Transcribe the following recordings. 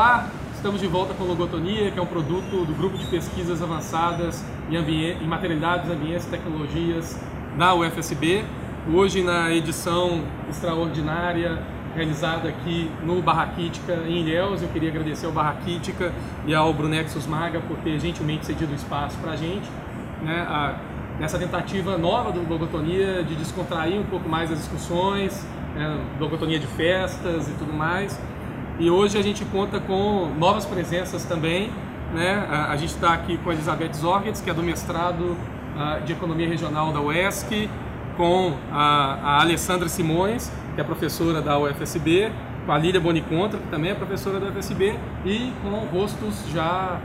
Olá, estamos de volta com Logotonia, que é um produto do Grupo de Pesquisas Avançadas em, em Materialidades, Ambientes e Tecnologias da UFSB. Hoje na edição extraordinária realizada aqui no Barraquítica em Ilhéus. Eu queria agradecer ao Barraquítica e ao Brunexus Maga por ter gentilmente cedido o espaço para a gente. Né, a, nessa tentativa nova do Logotonia de descontrair um pouco mais as discussões, né, logotonia de festas e tudo mais. E hoje a gente conta com novas presenças também. Né? A, a gente está aqui com a Elizabeth Zorgetz, que é do mestrado uh, de Economia Regional da UESC, com a, a, Alessandra Simões, que é professora da UFSB, com a Lília Bonicontra, que também é professora da UFSB, e com rostos já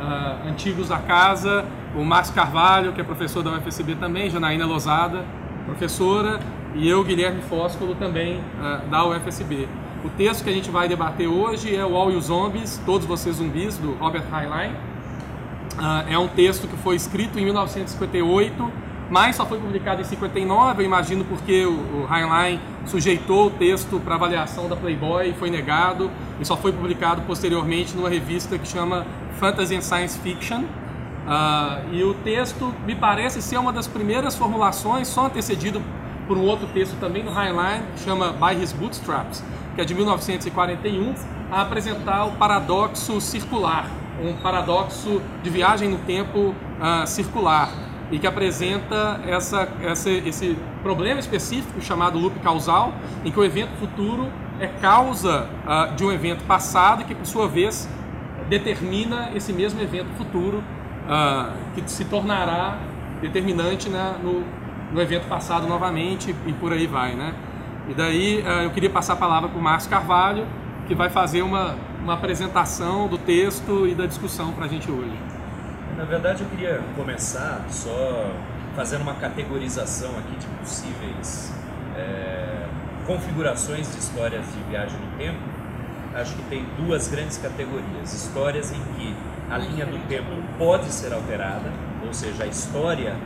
uh, antigos da casa, o Márcio Carvalho, que é professor da UFSB também, Janaína Lozada, professora, e eu, Guilherme Fóscolo, também uh, da UFSB. O texto que a gente vai debater hoje é o All You Zombies, Todos Vocês Zumbis, do Robert Heinlein. Uh, é um texto que foi escrito em 1958, mas só foi publicado em 59, eu imagino porque o, o Heinlein sujeitou o texto para avaliação da Playboy e foi negado, e só foi publicado posteriormente numa revista que chama Fantasy and Science Fiction. Uh, e o texto me parece ser uma das primeiras formulações, só antecedido por um outro texto também do Heinlein, que chama By His Bootstraps, que é de 1941, a apresentar o paradoxo circular, um paradoxo de viagem no tempo uh, circular, e que apresenta essa, essa, esse problema específico chamado loop causal, em que o evento futuro é causa uh, de um evento passado, que por sua vez determina esse mesmo evento futuro, uh, que se tornará determinante né, no, no evento passado novamente e por aí vai, né? E daí eh, eu queria passar a palavra para o Márcio Carvalho, que vai fazer uma, uma apresentação do texto e da discussão para a gente hoje. Na verdade, eu queria começar só fazendo uma categorização aqui de possíveis é, configurações de histórias de viagem no tempo. Acho que tem duas grandes categorias: histórias em que a linha do tempo pode ser alterada, ou seja, a história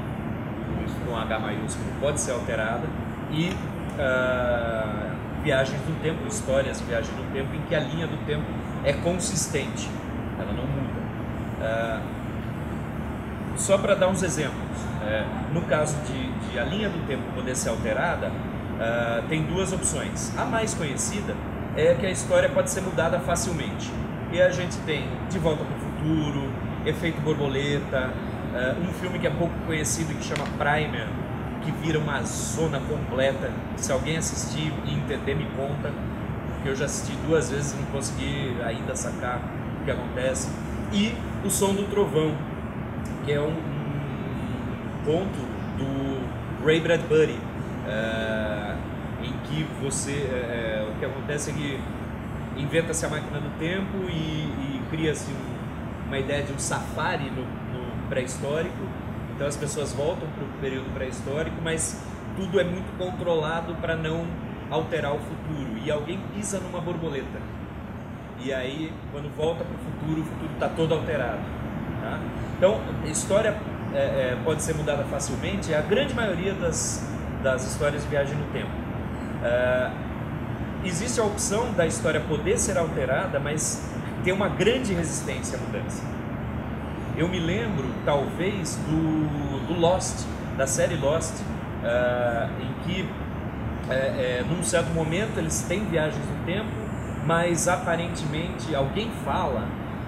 com H maiúsculo pode ser alterada, e uh, viagens no tempo, histórias de viagem no tempo, em que a linha do tempo é consistente, ela não muda. Uh, só para dar uns exemplos, uh, no caso de, de, a linha do tempo poder ser alterada, ah, tem duas opções. A mais conhecida é que a história pode ser mudada facilmente. E a gente tem De Volta para o Futuro, Efeito Borboleta, um filme que é pouco conhecido que chama Primer, que vira uma zona completa. Se alguém assistir e entender, me conta, porque eu já assisti duas vezes e não consegui ainda sacar o que acontece. E o som do trovão, que é um, um do Ray Bradbury, é, em que você é, o que acontece é que inventa-se a máquina do tempo e, e cria-se um, uma ideia de um safari no, no pré-histórico então as pessoas voltam para o período pré-histórico, mas tudo é muito controlado para não alterar o futuro. E alguém pisa numa borboleta. E aí, quando volta para o futuro, o futuro está todo alterado. Tá? Então, história é, é, pode ser mudada facilmente. A grande maioria das, das histórias viagem no tempo. É, existe a opção da história poder ser alterada, mas tem uma grande resistência à mudança. Eu me lembro, talvez, do, do Lost, da série Lost, uh, em que, é, é, num certo momento, eles têm viagens no tempo, mas aparentemente alguém fala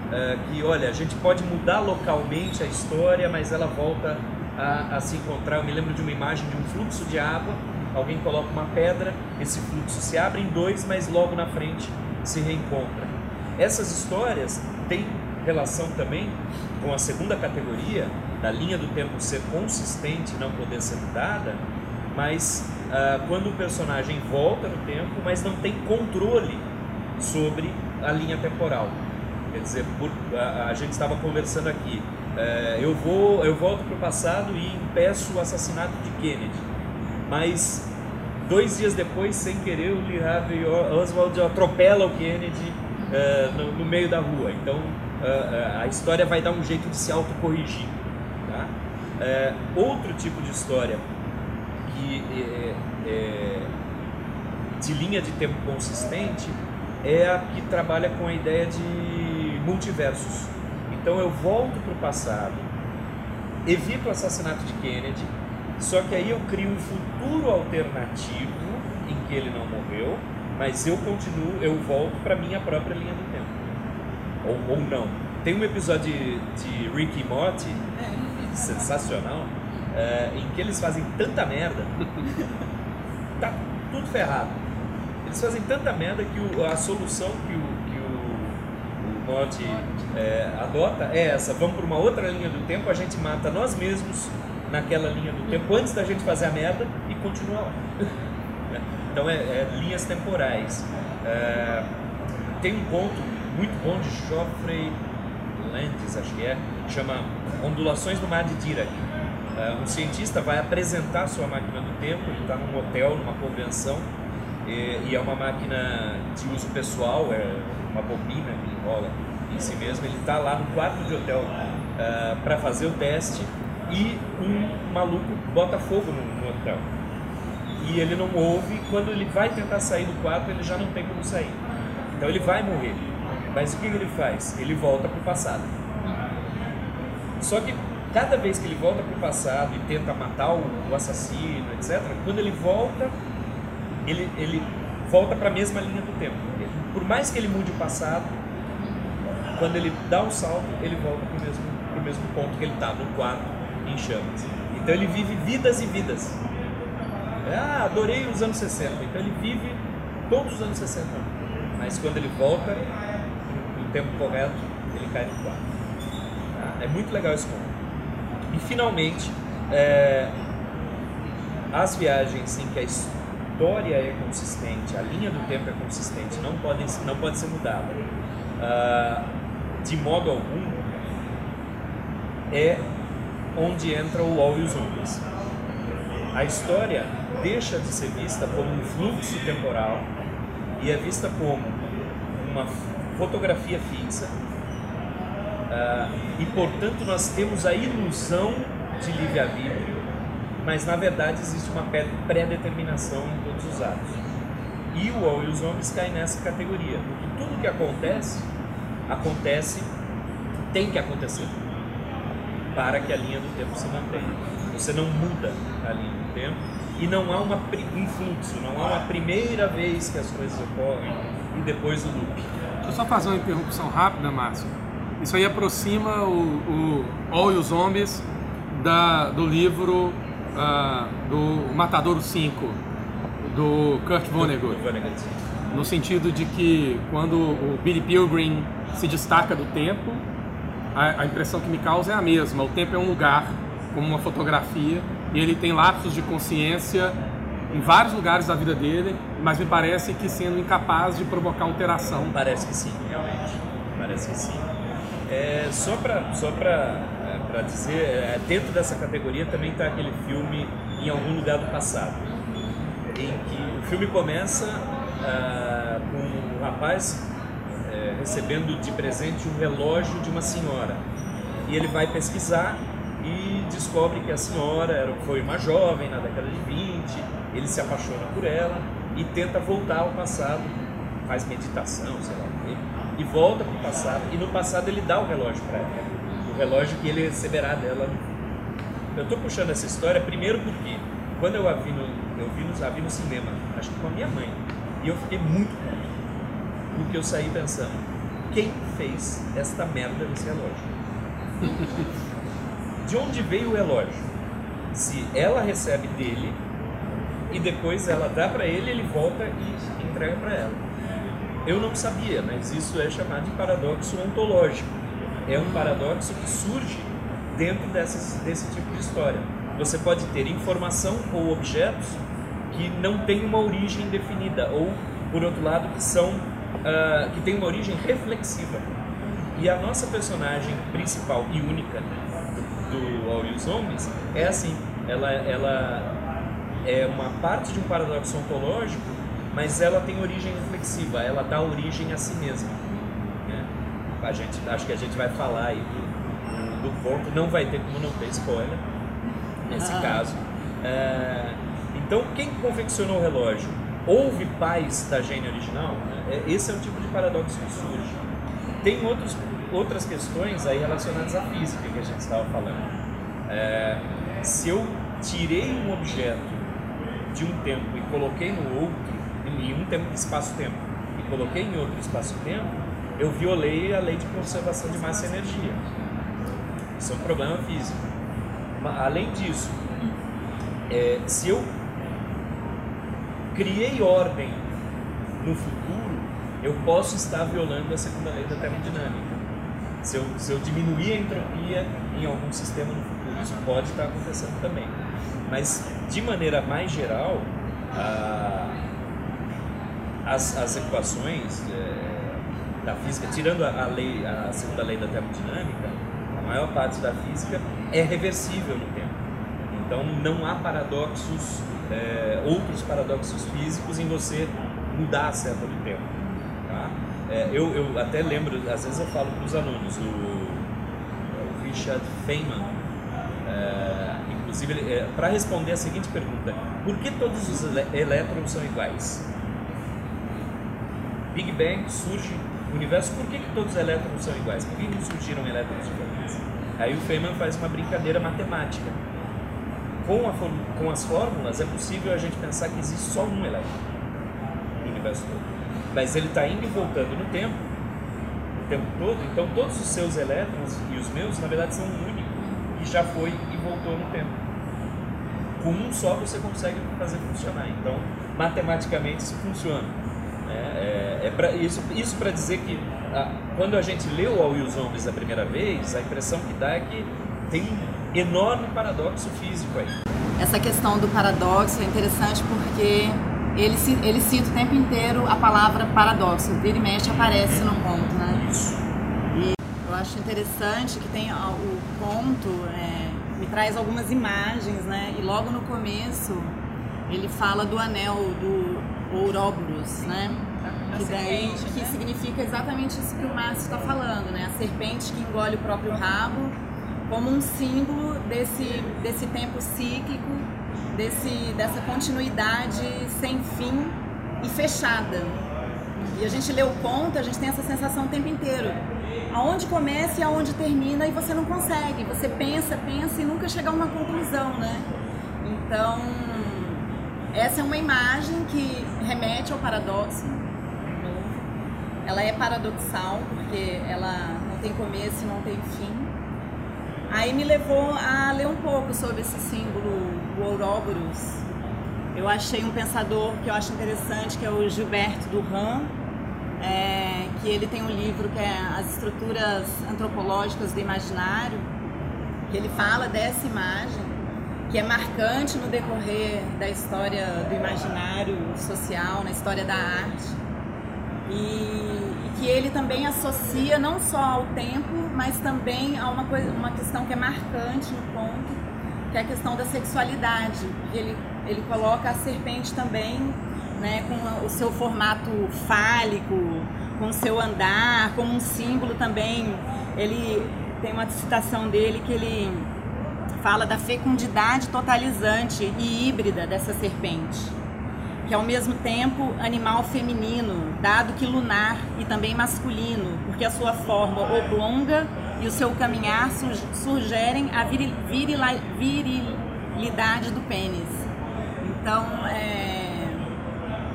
uh, que, olha, a gente pode mudar localmente a história, mas ela volta a, a se encontrar. Eu me lembro de uma imagem de um fluxo de água, alguém coloca uma pedra, esse fluxo se abre em dois, mas logo na frente se reencontra. Essas histórias têm relação também com a segunda categoria, da linha do tempo ser consistente e não poder ser mudada, mas uh, quando o personagem volta no tempo, mas não tem controle sobre a linha temporal. Quer dizer, por, a, a, gente estava conversando aqui, uh, eu, vou, eu volto para o passado e impeço o assassinato de Kennedy, mas dois dias depois, sem querer, o Lee Harvey Oswald atropela o Kennedy uh, no, no meio da rua. Então, a história vai dar um jeito de se autocorrigir. Tá? É, outro tipo de história que é, é, de linha de tempo consistente é a que trabalha com a ideia de multiversos. Então eu volto para o passado, evito o assassinato de Kennedy, só que aí eu crio um futuro alternativo em que ele não morreu, mas eu continuo, eu volto para minha própria linha do tempo. Ou, ou não. Tem um episódio de, de Rick e Morty, sensacional, é, em que eles fazem tanta merda, tá tudo ferrado. Eles fazem tanta merda que o, a solução que o, que o, o Morty é, adota é essa: vamos para uma outra linha do tempo, a gente mata nós mesmos naquela linha do tempo antes da gente fazer a merda e continua lá. então é, é, linhas temporais. É, tem um ponto muito bom de Geoffrey Landis, acho que é, chama Ondulações do Mar de Dirac. É, um cientista vai apresentar sua máquina do tempo, ele está num hotel, numa convenção, e, e, é uma máquina de uso pessoal, é uma bobina que enrola em si mesmo. Ele está lá no quarto de hotel uh, para fazer o teste e um maluco bota fogo no, no hotel. E ele não ouve, quando ele vai tentar sair do quarto, ele já não tem como sair. Então ele vai morrer. Mas o que ele faz? Ele volta para o passado. Só que cada vez que ele volta para o passado e tenta matar o, assassino, etc., quando ele volta, ele, ele volta para a mesma linha do tempo. Por mais que ele mude o passado, quando ele dá um salto, ele volta para o mesmo, pro mesmo ponto que ele está, no quarto em chamas. Então ele vive vidas e vidas. Ah, adorei os anos 60. Então ele vive todos os anos 60. Mas quando ele volta, tempo correto, ele cai no quarto. Ah, é muito legal esse ponto. E finalmente, é, as viagens em que a história é consistente, a linha do tempo é consistente, não, podem, não pode ser mudada. Ah, de modo algum, é onde entra o All e os Homens. A história deixa de ser vista como um fluxo temporal e é vista como uma fotografia fixa uh, e, portanto, nós temos a ilusão de livre-arbítrio, mas na verdade existe uma pré-determinação em todos os atos. E o All e os Homens caem nessa categoria, porque tudo que acontece, acontece, tem que acontecer para que a linha do tempo se mantenha. Você não muda a linha do tempo e não há uma, um fluxo, não há uma primeira vez que as coisas ocorrem e depois o loop. Deixa eu só fazer uma interrupção rápida, Márcio. Isso aí aproxima o, o All e os Zombies da, do livro uh, do Matadouro 5, do Kurt Vonnegut. No sentido de que quando o Billy Pilgrim se destaca do tempo, a, a impressão que me causa é a mesma. O tempo é um lugar, como uma fotografia, e ele tem lapsos de consciência em vários lugares da vida dele, mas me parece que sendo incapaz de provocar alteração. Parece que sim, realmente. Parece que sim. É, só para só é, dizer, é, dentro dessa categoria também está aquele filme Em Algum Lugar do Passado, em que o filme começa uh, com um rapaz é, recebendo de presente um relógio de uma senhora. E ele vai pesquisar e descobre que a senhora era, foi uma jovem na década de 20, ele se apaixona por ela e tenta voltar ao passado, faz meditação, sei lá o quê, e volta para o passado, e no passado ele dá o relógio para ela, o relógio que ele receberá dela. Eu estou puxando essa história primeiro porque quando eu a vi no, eu vi no, a vi no cinema, acho que com a minha mãe, e eu fiquei muito puto porque eu saí pensando, quem fez esta merda nesse relógio? De onde veio o relógio? Se ela recebe dele e depois ela dá para ele, ele volta e entrega para ela. Eu não sabia, mas isso é chamado de paradoxo ontológico. É um paradoxo que surge dentro dessas, desse tipo de história. Você pode ter informação ou objetos que não têm uma origem definida, ou, por outro lado, que são uh, que tem uma origem reflexiva. E a nossa personagem principal e única do, All Zombies é assim, ela, ela é uma parte de um paradoxo ontológico, mas ela tem origem reflexiva, ela dá origem a si mesma. Né? A gente, acho que a gente vai falar aí do, do ponto, não vai ter como não ter spoiler nesse ah. caso. Uh, então, quem confeccionou o relógio? houve pais da gene original? É, esse é o tipo de paradoxo que surge. Tem outros, outras questões aí relacionadas à física que a gente estava falando. É, se eu tirei um objeto de um tempo e coloquei no outro, em um tempo espaço-tempo, e coloquei em outro espaço-tempo, eu violei a lei de conservação de massa e energia. Isso é um problema físico. Além disso, é, se eu criei ordem no futuro, eu posso estar violando a segunda lei da termodinâmica. Se eu, se eu diminuir a entropia em algum sistema no futuro, isso pode estar acontecendo também. Mas, de maneira mais geral, a, as, as equações é, da física, tirando a, a, lei, a segunda lei da termodinâmica, a maior parte da física é reversível no tempo. Então, não há paradoxos, é, outros paradoxos físicos em você mudar a seta do tempo. Tá? É, eu, eu até lembro, às vezes eu falo para os alunos, o, o Richard Feynman, é, inclusive, é, para responder a seguinte pergunta: por que todos os elétrons são iguais? Big Bang surge o universo, por que, que todos os elétrons são iguais? Por que, que surgiram elétrons diferentes? Aí o Feynman faz uma brincadeira matemática. Com, a, com as fórmulas é possível a gente pensar que existe só um elétron no universo todo. Mas ele está indo e voltando no tempo, o tempo todo, então todos os seus elétrons e os meus, na verdade, são que já foi e voltou no tempo. Com um só você consegue fazer funcionar. Então, matematicamente isso funciona. É, é, é pra, isso isso para dizer que a, quando a gente leu All You Zombies a primeira vez, a impressão que dá é que tem um enorme paradoxo físico aí. Essa questão do paradoxo é interessante porque ele, ele cita o tempo inteiro a palavra paradoxo, vira e mexe aparece no conto, né? Isso. E eu acho interessante que tem o conto, é, me traz algumas imagens, né? E logo no começo ele fala do anel do Ouroboros, né? Que, daí, que né? significa exatamente isso que o Márcio está falando, né? A serpente que engole o próprio rabo como um símbolo desse, desse tempo cíclico, desse, dessa continuidade sem fim e fechada. E a gente lê o conto, a gente tem essa sensação o tempo inteiro. Aonde começa e aonde termina e você não consegue. Você pensa, pensa e nunca chega a uma conclusão, né? Então, essa é uma imagem que remete ao paradoxo. Ela é paradoxal porque ela não tem começo e não tem fim. Aí me levou a ler um pouco sobre esse símbolo, o Ouroboros. Eu achei um pensador que eu acho interessante, que é o Gilberto Durand, é, que ele tem um livro que é As Estruturas Antropológicas do Imaginário, que ele fala dessa imagem que é marcante no decorrer da história do imaginário social, na história da arte. E, e, que ele também associa não só ao tempo, mas também a uma, coisa, uma questão que é marcante no conto, que é a questão da sexualidade. Ele, ele coloca a serpente também né, com o seu formato fálico, com o seu andar, como um símbolo também. Ele tem uma citação dele que ele fala da fecundidade totalizante e híbrida dessa serpente, que ao mesmo tempo animal feminino, dado que lunar e também masculino, porque a sua forma oblonga e o seu caminhar sugerem a viril, virilidade do pênis. Então, é,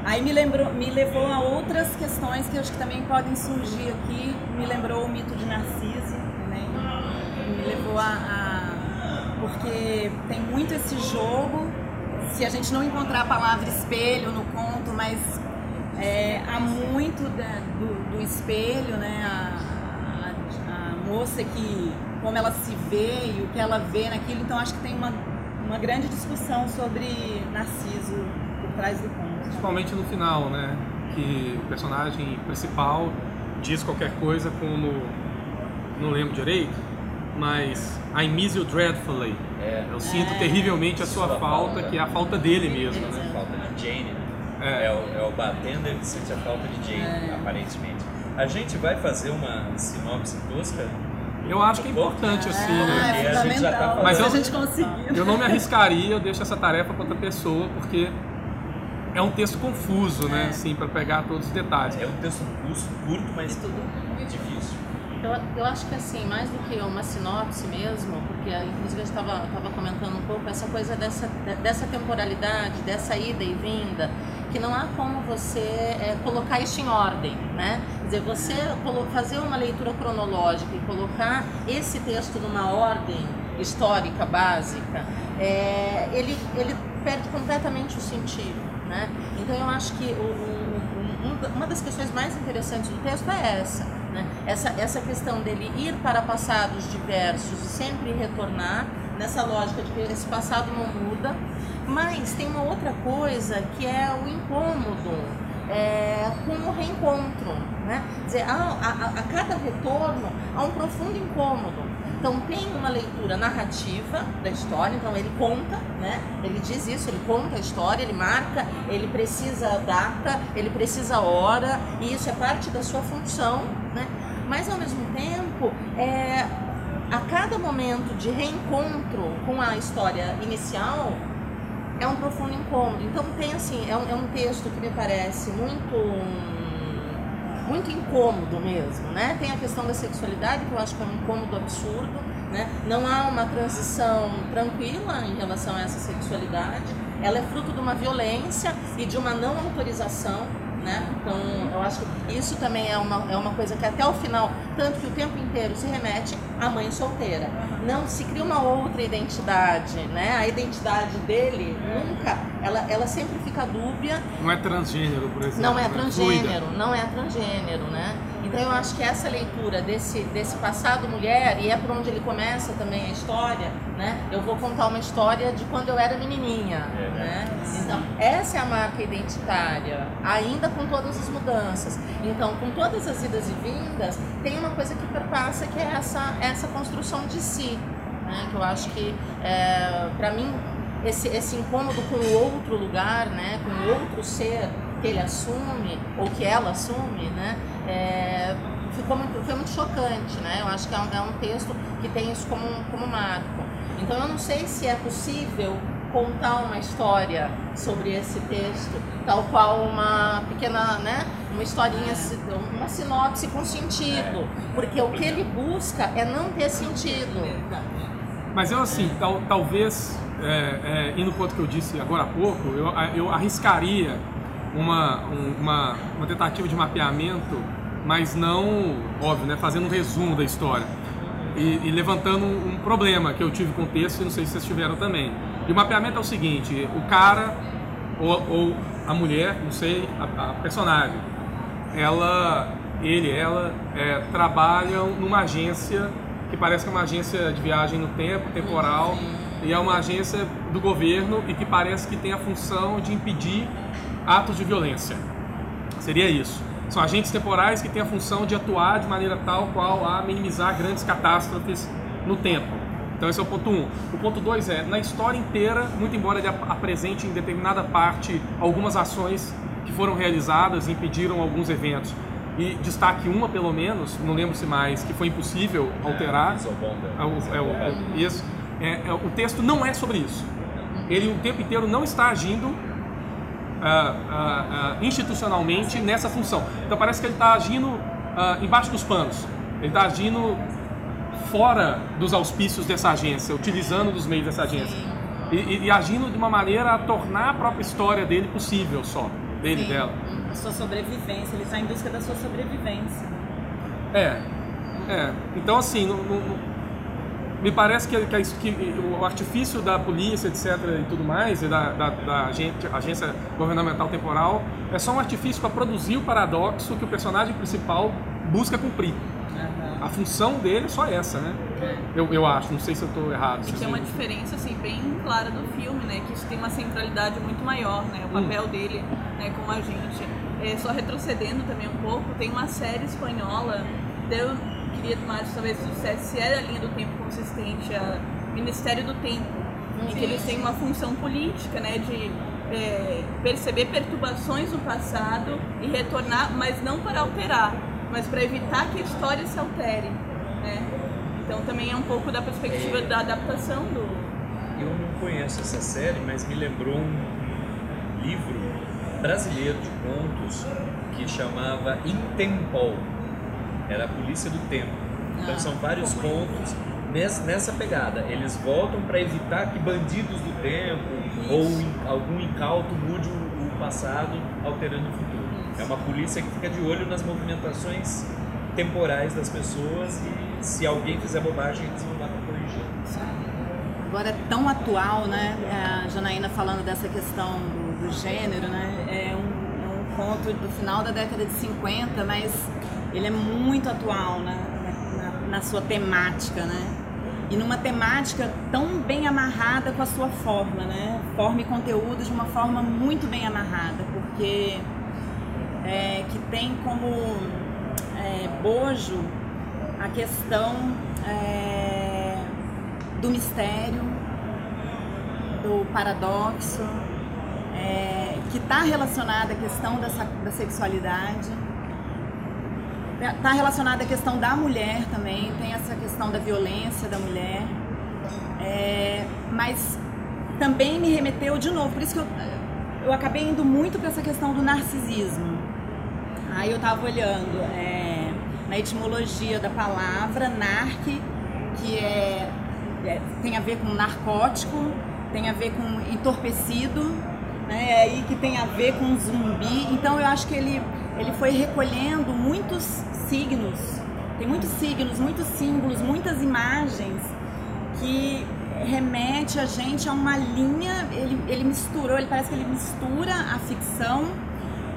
aí me, lembrou, me levou a outras questões que acho que também podem surgir aqui. Me lembrou o mito de Narciso, né? me levou a, a porque tem muito esse jogo. Se a gente não encontrar a palavra espelho no conto, mas é, há muito da, do, do, espelho, né? A, a, a, moça que, como ela se vê e o que ela vê naquilo, então acho que tem uma, uma grande discussão sobre Narciso por trás do conto. Principalmente no final, né? Que o personagem principal diz qualquer coisa como não lembro direito, mas I miss you dreadfully. É. Eu sinto é. terrivelmente a sua, sua falta, falta, que é a falta dele mesmo. Né? A falta de Jane, né? É. é. o, é o bartender que sente a falta de Jane, é. aparentemente. A gente vai fazer uma sinopse tosca eu acho que é importante, assim, né? É a gente já tá Mas eu, a gente conseguiu. Eu não me arriscaria, eu deixo essa tarefa para outra pessoa, porque é um texto confuso, né? É. Assim, para pegar todos os detalhes. É um texto curto, curto mas tudo. difícil. Eu, eu acho que assim, mais do que uma sinopse mesmo, porque inclusive a gente estava comentando um pouco essa coisa dessa, dessa temporalidade, dessa ida e vinda, que não há como você é, colocar isso em ordem, né? Quer dizer, você fazer uma leitura cronológica e colocar esse texto numa ordem histórica básica, é, ele, ele perde completamente o sentido, né? Então eu acho que o, o- um- uma das questões mais interessantes do texto é essa, né? Essa, essa questão dele ir para passados diversos e sempre retornar nessa lógica de que esse passado não muda, mas tem uma outra coisa que é o incômodo é, com o reencontro, né? Quer dizer, a, a, a cada retorno há um profundo incômodo. Então tem uma leitura narrativa da história, então ele conta, né? Ele diz isso, ele conta a história, ele marca, ele precisa data, ele precisa hora, e isso é parte da sua função, né? Mas ao mesmo tempo, é, a cada momento de reencontro com a história inicial é um profundo incômodo. Então tem assim, é um, é um texto que me parece muito muito incômodo mesmo, né? Tem a questão da sexualidade que eu acho que é um incômodo absurdo, né? Não há uma transição tranquila em relação a essa sexualidade. Ela é fruto de uma violência e de uma não autorização, né? Então eu acho que isso também é uma, é uma coisa que até o final, tanto que o tempo inteiro se remete à mãe solteira. Não se cria uma outra identidade, né? A identidade dele nunca, ela, ela sempre fica dúbia Não é transgênero, por exemplo. não é né? transgênero, não é transgênero, né? Então eu acho que essa leitura desse, desse passado mulher, e é por onde ele começa também a história, né? Eu vou contar uma história de quando eu era menininha, É. né? Então, essa é a marca identitária, ainda com todas as mudanças. Então, com todas as idas e vindas, tem uma coisa que perpassa que é essa, essa construção de si, né? Que eu acho que, é, para mim, esse, esse incômodo com o outro lugar, né? Com o outro ser que ele assume, ou que ela assume, né? É, ficou muito, foi muito chocante, né? Eu acho que é um, é um texto que tem isso como, como marco. Então eu não sei se é possível contar uma história sobre esse texto, tal qual uma pequena, né? Uma historinha, uma sinopse com sentido, porque o que ele busca é não ter sentido. Mas eu, assim, tal, talvez, é, é, indo para o que eu disse agora há pouco, eu, eu arriscaria uma, um- uma, uma tentativa de mapeamento, mas não, óbvio, né, fazendo um resumo da história. E, e levantando um, um problema que eu tive com o texto e não sei se vocês tiveram também. E o mapeamento é o seguinte, o cara ou, ou a mulher, não sei, a, a personagem, ela, ele, ela é, trabalham numa agência que parece que é uma agência de viagem no tempo, temporal, e é uma agência do governo e que parece que tem a função de impedir atos de violência. Seria isso. São agentes temporais que têm a função de atuar de maneira tal qual a minimizar grandes catástrofes no tempo. Então esse é o ponto 1. Um. O ponto 2 é, na história inteira, muito embora ele ap- apresente em determinada parte algumas ações que foram realizadas e impediram alguns eventos, e destaque uma pelo menos, não lembro se mais, que foi impossível alterar, Isobonda. é o, é o- é o- isso. É- é- o texto não é sobre isso. Ele o tempo inteiro não está agindo ah, ah, ah, institucionalmente nessa função. Então parece que ele está agindo embaixo dos panos. Ele está agindo fora dos auspícios dessa agência, utilizando dos meios dessa agência. E, e- agindo de uma maneira a tornar a própria história dele possível só, dele Sim. dela. A sua sobrevivência, ele está em busca da sua sobrevivência. É, é. Então, assim, não- não- me parece que, que, que o artifício da polícia, etc. e tudo mais, e da, da, da agente- agência governamental temporal, é só um artifício para produzir o paradoxo que o personagem principal busca cumprir. A função dele é só essa, né? Eu, eu acho, não sei se eu estou errado. E que é uma diferença assim, bem clara do filme, né? Que isso tem uma centralidade muito maior, né? O Hum. papel dele né, como agente. É, só retrocedendo também um pouco, tem uma série espanhola, eu queria mais talvez se é a linha do tempo consistente, a Ministério do Tempo, em que eles têm uma função política, né? De é, perceber perturbações no passado e retornar, mas não para alterar, mas para evitar que a história se altere, né? Então também é um pouco da perspectiva É. da adaptação do. Eu não conheço essa série, mas me lembrou um livro brasileiro de contos que chamava Intempol. Era a polícia do tempo. Então Ah, são vários contos nessa, nessa pegada. Eles voltam para evitar que bandidos do tempo ou algum incauto mude o, passado, alterando o futuro. É uma polícia que fica de olho nas movimentações temporais das pessoas e se alguém fizer bobagem, eles vão lá para corrigir. Agora é tão atual, né? A Janaína falando dessa questão do, do gênero, né? É um, é um conto do final da década de 50, mas ele é muito atual na, na- na sua temática, né? E numa temática tão bem amarrada com a sua forma, né? Forma e conteúdo de uma forma muito bem amarrada, porque é, que tem como é, bojo a questão é, do mistério, do paradoxo, é, que está relacionada à questão dessa, da sexualidade, está relacionada à questão da mulher também, tem essa questão da violência da mulher, é, mas também me remeteu de novo, por isso que eu, eu acabei indo muito para essa questão do narcisismo. Aí eu estava olhando é, na etimologia da palavra narc, que é, é- tem a ver com narcótico, tem a ver com entorpecido, né? Aí que tem a ver com zumbi. Então eu acho que ele, ele foi recolhendo muitos signos, tem muitos signos, muitos símbolos, muitas imagens que remete a gente a uma linha, ele, ele misturou, ele parece que ele mistura a ficção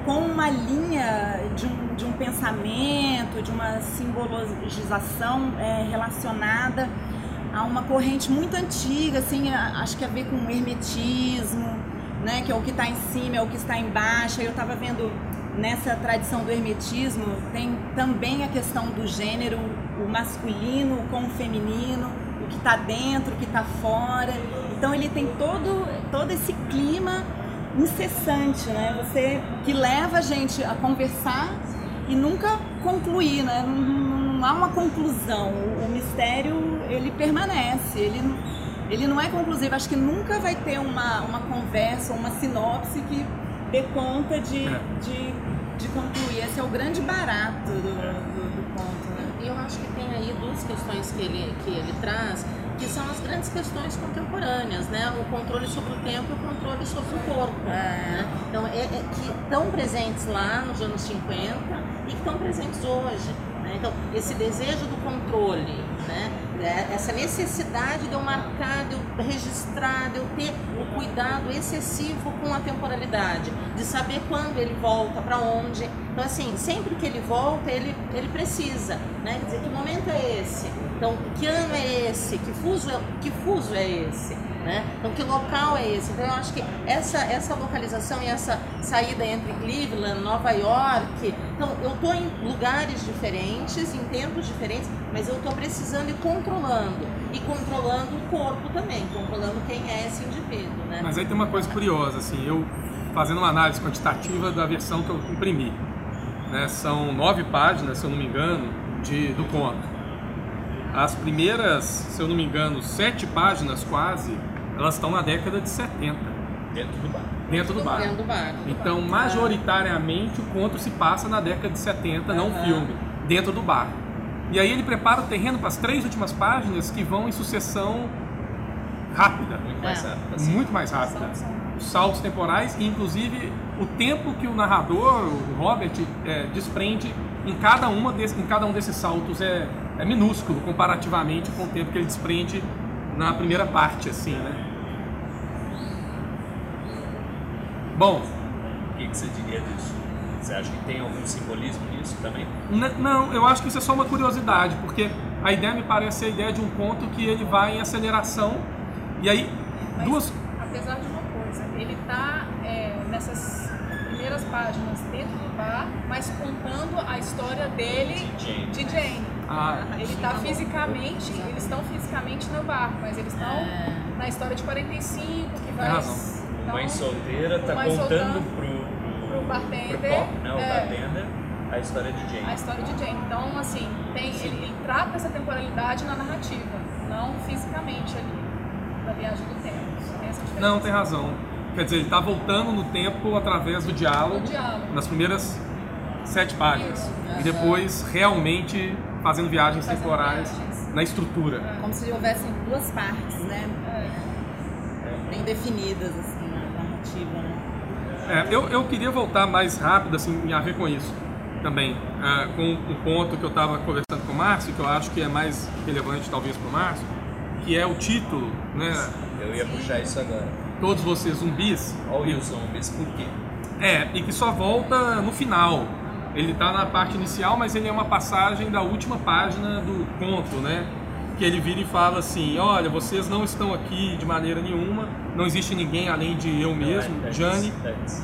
com uma linha de um, de um pensamento, de uma simbologização é, relacionada a uma corrente muito antiga, assim, acho que a ver com o hermetismo, né, que é o que está em cima, é o que está embaixo. Eu estava vendo nessa tradição do hermetismo tem também a questão do gênero, o masculino com o feminino, o que está dentro, o que está fora. Então ele tem todo todo esse clima incessante, né? Você que leva a gente a conversar e nunca concluir, né? Não, não- não há uma conclusão. O, o mistério ele permanece, ele ele não é conclusivo. Acho que nunca vai ter uma, uma conversa, uma sinopse que dê conta de, É. de, de concluir. Esse é o grande barato do, do, do conto, né? E eu acho que tem aí duas questões que ele, que ele traz, que são as grandes questões contemporâneas, né? O controle sobre o tempo e o controle sobre o corpo. né? Então, é, é que estão presentes lá nos anos 50 e que estão presentes hoje. né? Então, esse desejo do controle, né? É, Essa necessidade de eu marcar, de eu registrar, de eu ter o cuidado excessivo com a temporalidade, de saber quando ele volta, para onde. Então, assim, sempre que ele volta, ele, ele precisa, né? Quer dizer, que momento é esse? Então, que ano é esse? Que fuso é, que fuso é esse? Né? Então, que local é esse? Então, eu acho que essa, essa localização e essa saída entre Cleveland, Nova York, então, eu estou em lugares diferentes, em tempos diferentes, mas eu estou precisando e controlando. E controlando o corpo também, controlando quem é esse indivíduo, né? Mas aí tem uma coisa curiosa, assim, eu fazendo uma análise quantitativa da versão que eu imprimi, né, são nove páginas, se eu não me engano, de, do conto. As primeiras, se eu não me engano, sete páginas quase, elas estão na década de 70, Dentro do bar. dentro do bar. Dentro do bar. Então, majoritariamente, o conto se passa na década de 70, não filme, dentro do bar. E aí ele prepara o terreno para as três últimas páginas que vão em sucessão rápida, Muito mais É. rápido. assim. muito mais rápida. Os saltos temporais e, inclusive, o tempo que o narrador, o Robert, é, desprende em cada, uma desse, em cada um desses saltos é, é minúsculo comparativamente com o tempo que ele desprende na primeira parte, assim, né? Bom, O que, que você diria disso? Você acha que tem algum simbolismo nisso também? N- Não, eu acho que isso é só uma curiosidade, porque a ideia me parece ser a ideia de um conto que ele vai em aceleração e aí Mas, duas apesar de uma coisa, ele tá é, nessas primeiras páginas dentro do bar, mas contando a história dele Jane. de Jane. ah, Ele tá fisicamente, eles estão fisicamente no bar, mas eles estão na história de 45, que vai. Então, Mãe solteira tá Mãe contando pro, pro, pro bartender, pro pop, né, o é. bartender, a história de Jane. a história de Jane. Então, assim, tem, ele, ele trata essa temporalidade na narrativa, não fisicamente ali, da viagem do tempo. Tem não tem razão. quer dizer, ele está voltando no tempo através do diálogo, Do diálogo. nas primeiras sete páginas. Isso. E depois realmente fazendo viagens Fazendo temporais viagens. na estrutura. Como se houvessem duas partes, né? É. Bem definidas, assim, né? É, eu, eu queria voltar mais rápido, assim, a isso também, é, com um ponto que eu estava conversando com o Márcio, que eu acho que é mais relevante talvez para o Márcio, que é o título, né? Eu ia puxar isso agora. Todos vocês zumbis. Olha o zombies, por quê? É, e que só volta no final. Ele está na parte inicial, mas ele é uma passagem da última página do conto, né? Que ele vira e fala assim: Olha, vocês não estão aqui de maneira nenhuma, não existe ninguém além de eu mesmo, Antes, Jane. antes.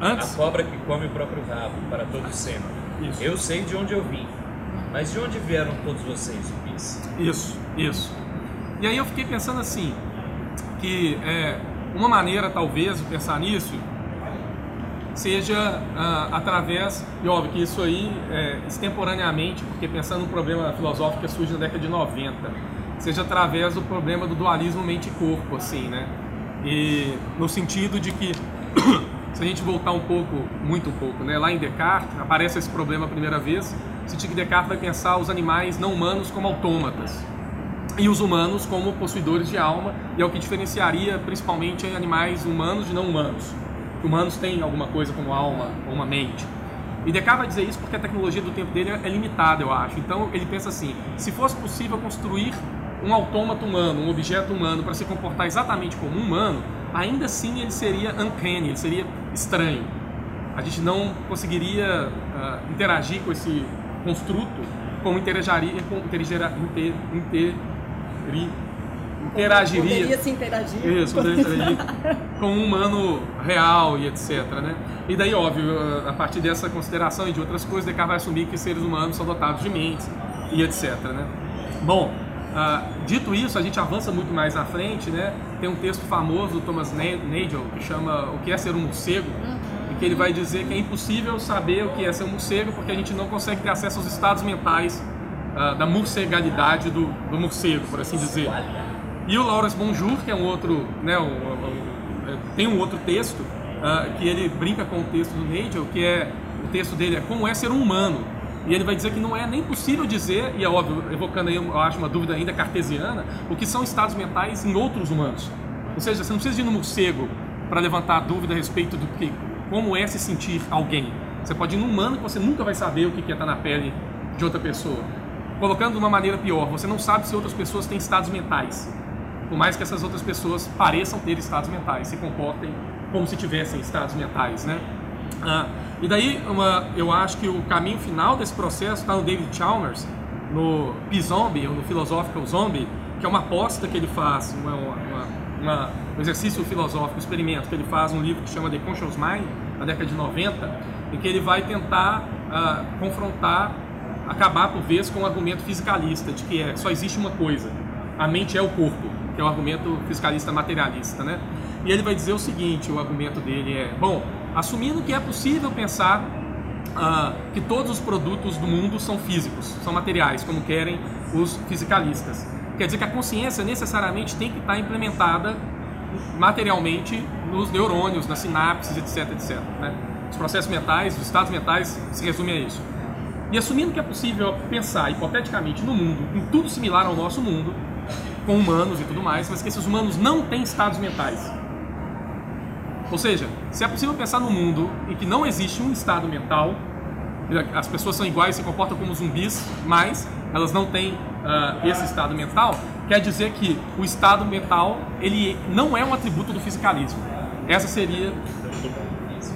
A Antes, cobra que come o próprio rabo, para todo sempre. Isso. Eu sei de onde eu vim. Mas de onde vieram todos vocês, zumbis? Isso, isso. E aí eu fiquei pensando assim, que é, uma maneira talvez de pensar nisso seja ah, através, e óbvio que isso aí é, extemporaneamente, porque pensando no problema filosófico que surge na década de 90, seja através do problema do dualismo mente e corpo, assim, né? E no sentido de que se a gente voltar um pouco, muito um pouco, né, lá em Descartes aparece esse problema a primeira vez, no sentido que Descartes vai pensar os animais não humanos como autômatas e os humanos como possuidores de alma, e é o que diferenciaria principalmente animais humanos de não humanos. Humanos têm alguma coisa como alma ou uma mente. E Descartes vai dizer isso porque a tecnologia do tempo dele é limitada, eu acho. Então ele pensa assim: se fosse possível construir um autômato humano, um objeto humano para se comportar exatamente como um humano, ainda assim ele seria uncanny, ele seria estranho. A gente não conseguiria ah, interagir com esse construto como interagiria, com, interagera, inter, inter, interagiria. Poderia se interagir. Isso, poderia interagir com um humano real e etc. Né? E daí, óbvio, a partir dessa consideração e de outras coisas, Descartes vai assumir que seres humanos são dotados de mentes e etc. Né? Bom, ah, dito isso, a gente avança muito mais na frente. Né? Tem um texto famoso do Thomas Na- Nagel que chama O que é ser um morcego? E que ele vai dizer que é impossível saber o que é ser um morcego porque a gente não consegue ter acesso aos estados mentais ah, da morcegalidade do, do morcego, por assim dizer. E o Lawrence Bonjour, que é um outro, né, um- um- um- tem um outro texto ah, que ele brinca com o texto do Nagel, que é o texto dele é como é ser um humano. E ele vai dizer que não é nem possível dizer, e é óbvio, evocando aí, eu acho uma dúvida ainda cartesiana, o que são estados mentais em outros humanos. Ou seja, você não precisa ir no morcego para levantar a dúvida a respeito do que, como é se sentir alguém. Você pode ir num humano que você nunca vai saber o que é estar na pele de outra pessoa. Colocando de uma maneira pior, você não sabe se outras pessoas têm estados mentais. Por mais que essas outras pessoas pareçam ter estados mentais, se comportem como se tivessem estados mentais, né? Ah, e daí, uma, eu acho que o caminho final desse processo está no David Chalmers, no P-Zombie, ou no Philosophical Zombie, que é uma aposta que ele faz, uma, uma, uma- um exercício filosófico, um experimento que ele faz num livro que chama The Conscious Mind, na década de 90, em que ele vai tentar ah, confrontar, acabar por vez com o argumento fisicalista, de que é, só existe uma coisa, a mente é o corpo, que é o argumento fiscalista materialista, né? E ele vai dizer o seguinte, o argumento dele é, bom, assumindo que é possível pensar ah, que todos os produtos do mundo são físicos, são materiais, como querem os fisicalistas. Quer dizer que a consciência necessariamente tem que estar implementada materialmente nos neurônios, nas sinapses, etc, etc. né? Os processos mentais, os estados mentais se resumem a isso. E assumindo que é possível pensar hipoteticamente no mundo, em tudo similar ao nosso mundo, com humanos e tudo mais, mas que esses humanos não têm estados mentais. Ou seja, se é possível pensar no mundo em que não existe um estado mental, as pessoas são iguais, se comportam como zumbis, mas elas não têm ah, esse estado mental, quer dizer que o estado mental ele não é um atributo do fisicalismo. Essa seria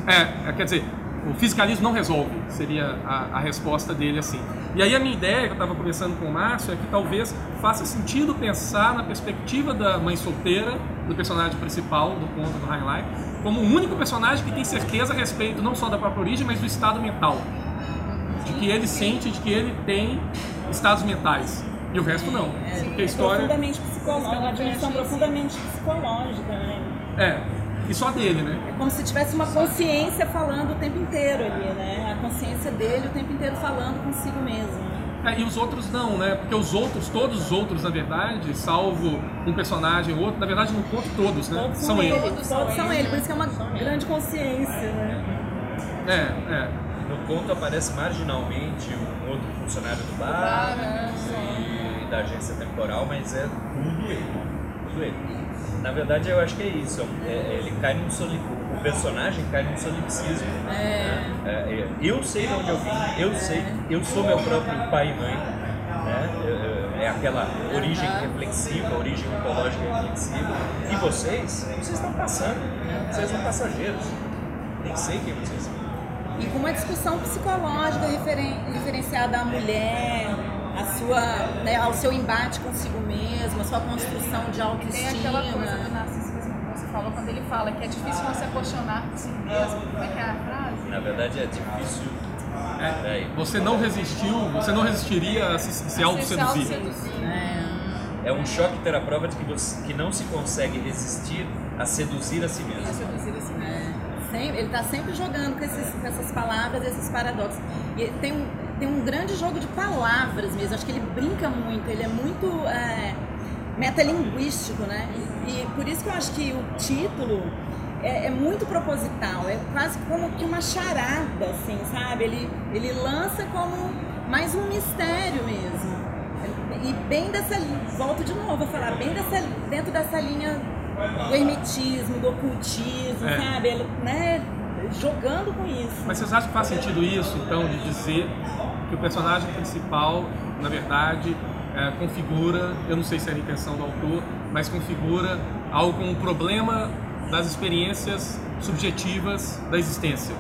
é, é, quer dizer, o fisicalismo não resolve, seria a, a resposta dele assim. E aí a minha ideia, que eu estava conversando com o Márcio, é que talvez faça sentido pensar na perspectiva da mãe solteira, do personagem principal do conto do Heinlein, como o único personagem que tem certeza a respeito não só da própria origem, mas do estado mental. De que ele sente, de que ele tem estados mentais. E o resto não. Porque a história... Profundamente psicológica, uma dimensão profundamente psicológica, né? É, e só dele, né? É como se tivesse uma consciência falando o tempo inteiro ali, né? A consciência dele o tempo inteiro falando consigo mesmo. né? É, e os outros não, né? Porque os outros, todos os outros, na verdade, salvo um personagem ou outro, na verdade no conto todos, né? Todos são ele. eles. Todos são ele, por isso que é uma grande consciência, né? É, é. No conto aparece marginalmente um outro funcionário do bar bar, né? e da agência temporal, mas é tudo ele. Tudo ele. Na verdade, eu acho que é isso. é- é- ele cai num soli... O personagem cai num solipsismo. né? É, é, eu sei de onde eu vim, eu sei, eu sou meu próprio pai e mãe. Né? Eu- É aquela origem reflexiva, origem ontológica reflexiva. E vocês, vocês estão passando. Vocês são passageiros. Nem sei quem vocês são. E com uma discussão psicológica referen- referenciada à mulher, sua, né, ao seu embate consigo mesmo, a sua construção de Tem autoestima. aquela coisa do narcisismo que você falou quando ele fala que é difícil se apaixonar por si mesmo. Como é que é a frase? Na verdade, é difícil. É, Peraí. Você não resistiu, você não resistiria a se, se Se auto-seduzir. autosseduzir. É um choque ter a prova de que, você, que não se consegue resistir a seduzir a si mesmo. seduzir a si mesmo. É, sempre- ele está sempre jogando com, esses- com essas palavras, esses paradoxos. E tem um, tem um grande jogo de palavras mesmo. Acho que ele brinca muito, ele é muito é, metalinguístico, né? E, e por isso que eu acho que o título é, é muito proposital, é quase como que uma charada, assim, sabe? Ele, ele lança como mais um mistério mesmo. E bem dessa volto de novo a falar, bem dessa, dentro dessa linha do hermetismo, do ocultismo, É. sabe? Ele, né? Jogando com isso. Mas vocês acham que faz sentido isso, então, de dizer que o personagem principal, na verdade, é, configura, eu não sei se era a intenção do autor, mas configura algo um problema das experiências subjetivas da existência.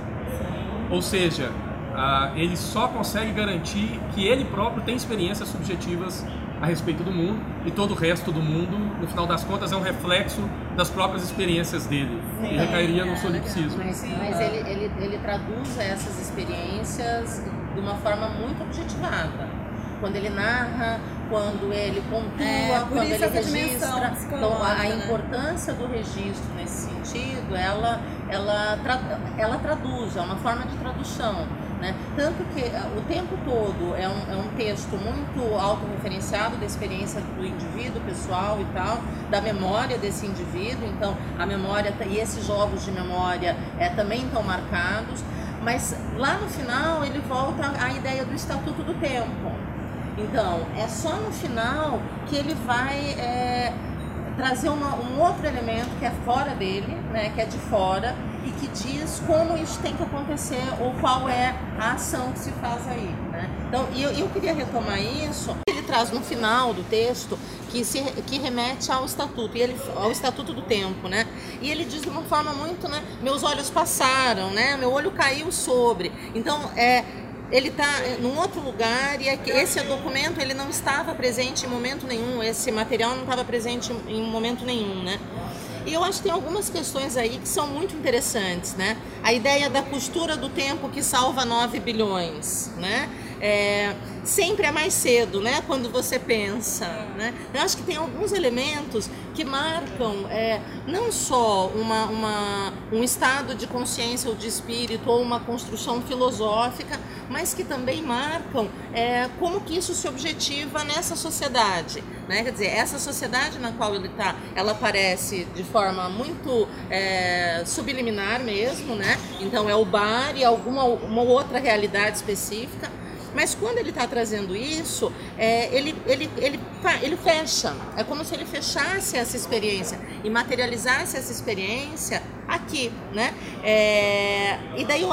Ou seja, ah, ele só consegue garantir que ele próprio tem experiências subjetivas a respeito do mundo e todo o resto do mundo, no final das contas, é um reflexo das próprias experiências dele e recairia no solipsismo. Mas, mas ele, ele, ele traduz essas experiências de uma forma muito objetivada. Quando ele narra, quando ele pontua, É, quando ele registra. Então, a, né? importância do registro nesse sentido, ela, ela, tra- ela traduz, é uma forma de tradução. Né? Tanto que eh, o tempo todo é um, é um texto muito autorreferenciado da experiência do indivíduo, pessoal e tal, da memória desse indivíduo. Então, a memória tá- e esses jogos de memória eh, também estão marcados. Mas lá no final ele volta à ideia do estatuto do tempo. Então, é só no final que ele vai eh, trazer uma- um outro elemento que é fora dele, né, que é de fora, e que diz como isso tem que acontecer ou qual é a ação que se faz aí. Né? Então, eu, eu queria retomar isso. Ele traz no final do texto que, se, que remete ao estatuto, e ele, ao estatuto do tempo, né? E ele diz de uma forma muito, né? Meus olhos passaram, né? Meu olho caiu sobre. Então, é, ele está num outro lugar e é esse documento ele não estava presente em momento nenhum, esse material não estava presente em momento nenhum, né? E eu acho que tem algumas questões aí que são muito interessantes, né? A ideia da costura do tempo que salva 9 bilhões, né? É, sempre é mais cedo, né? Quando você pensa, né? Eu acho que tem alguns elementos que marcam é, não só uma, uma, um estado de consciência ou de espírito ou uma construção filosófica, mas que também marcam é, como que isso se objetiva nessa sociedade, né? Quer dizer, essa sociedade na qual ele está, ela aparece de forma muito é, subliminar mesmo, né? Então é o bar e alguma uma outra realidade específica. Mas quando ele está trazendo isso, é, ele, ele, ele, ele fecha. É como se ele fechasse essa experiência e materializasse essa experiência aqui, né? É, e daí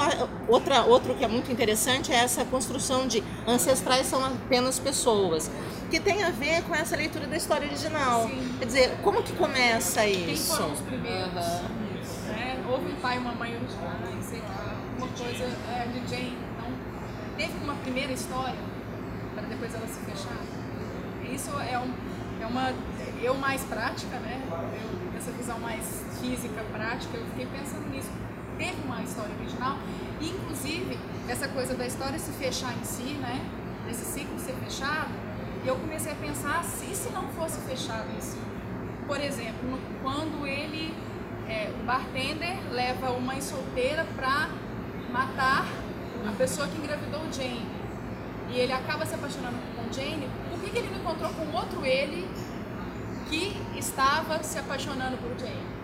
outra, outro que é muito interessante é essa construção de ancestrais são apenas pessoas, que tem a ver com essa leitura da história original. Sim. Quer dizer, como que começa Quem isso? foram os primeiros? Aham. Né? Houve um pai uma mãe originais, sei lá, uma coisa é, de Jane. Teve uma primeira história para depois ela se fechar. Isso é, um, é uma. Eu mais prática, né? Eu, essa visão mais física, prática, eu fiquei pensando nisso. Teve uma história original, e inclusive essa coisa da história se fechar em si, né? Desse ciclo ser fechado, eu comecei a pensar se se não fosse fechado em si. Por exemplo, quando ele, é, o bartender leva uma solteira para matar a pessoa que engravidou o Jane. e ele acaba se apaixonando com Jane, por que, que ele não encontrou com outro ele que estava se apaixonando por Jane?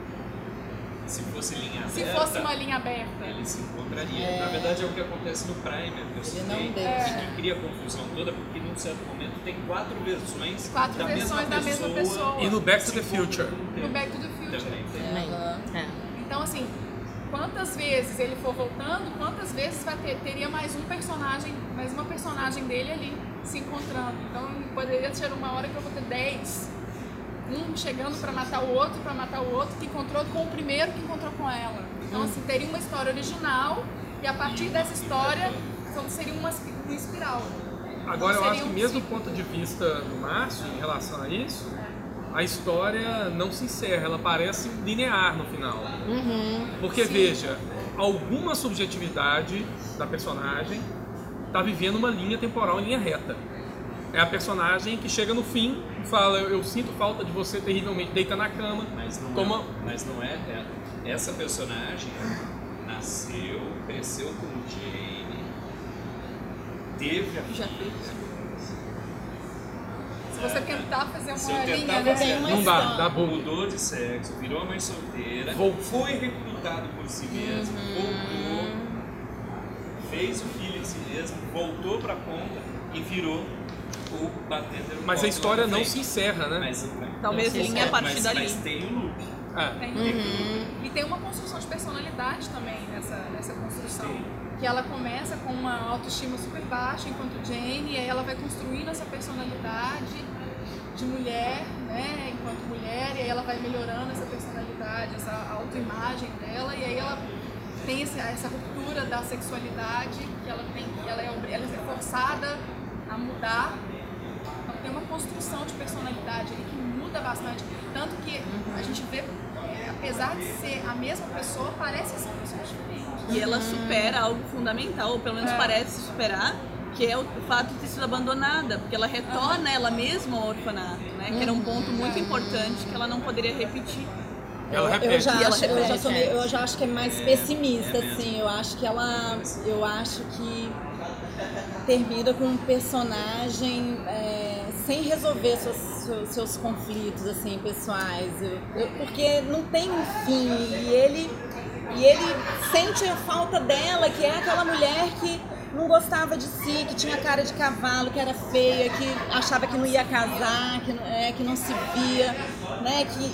Se fosse linha aberta, Se fosse uma linha aberta. ele se encontraria. Na verdade é o que acontece no Primer, que eu citei, não e deixa. que cria a confusão toda, porque num certo momento tem quatro versões Quatro da versões mesma da mesma pessoa. E no Back to the Future. no quantas vezes ele for voltando, quantas vezes vai ter, teria mais um personagem, mais uma personagem dele ali se encontrando. Então, poderia ser uma hora que eu vou ter 10. Um chegando pra matar o outro, pra matar o outro, que encontrou com o primeiro que encontrou com ela. Então, assim, teria uma história original e a partir dessa história então, seria uma, uma espiral. Agora eu Seria acho que um mesmo do ponto de vista do Márcio, em relação a isso, a história não se encerra, ela parece linear no final. Porque veja, alguma subjetividade da personagem está vivendo uma linha temporal em linha reta. É a personagem que chega no fim e fala, eu, eu sinto falta de você terrivelmente, deita na cama, Mas não, toma... é, mas não é, é- Essa personagem nasceu, cresceu com Jane, teve a Já filha. Se você tentar fazer uma linha, né? fazer- Não dá, dá bom. Mudou de sexo, virou mãe solteira, Vol- foi recrutado por si mesmo, voltou, fez o filho em si mesmo, voltou pra ponta e virou o batendo Mas a história não se encerra, né? Mas, Talvez não se linha a partir mas, dali. Mas tem o loop. É. Tem. Tem E tem uma construção de personalidade também nessa, nessa construção. Sim. Que ela começa com uma autoestima super baixa enquanto Jane, e aí ela vai construindo essa personalidade de mulher, né, enquanto mulher, e aí ela vai melhorando essa personalidade, essa autoimagem dela, e aí ela tem esse- essa ruptura da sexualidade, que ela tem, que ela é, ela é forçada a mudar. Então tem uma construção de personalidade ali que muda bastante. Tanto que a gente vê, é, apesar de ser a mesma pessoa, parece ser pessoas diferentes. E ela supera algo fundamental, ou pelo menos É. parece superar, que é o fato de ter sido abandonada, porque ela retorna ela mesma ao orfanato, né? Que era um ponto muito importante que ela não poderia repetir. Ela Eu repete. já, E ela acho, eu, já repete, sou é. meio- eu já acho que é mais pessimista, é assim. Eu acho que ela. Eu acho que termina com um personagem é, sem resolver seus, seus, seus conflitos, assim, pessoais. Eu- eu- porque não tem um fim. E ele, e ele sente a falta dela, que é aquela mulher que não gostava de si, que tinha cara de cavalo, que era feia, que achava que não ia casar, que não, é, que não se via, né? Que,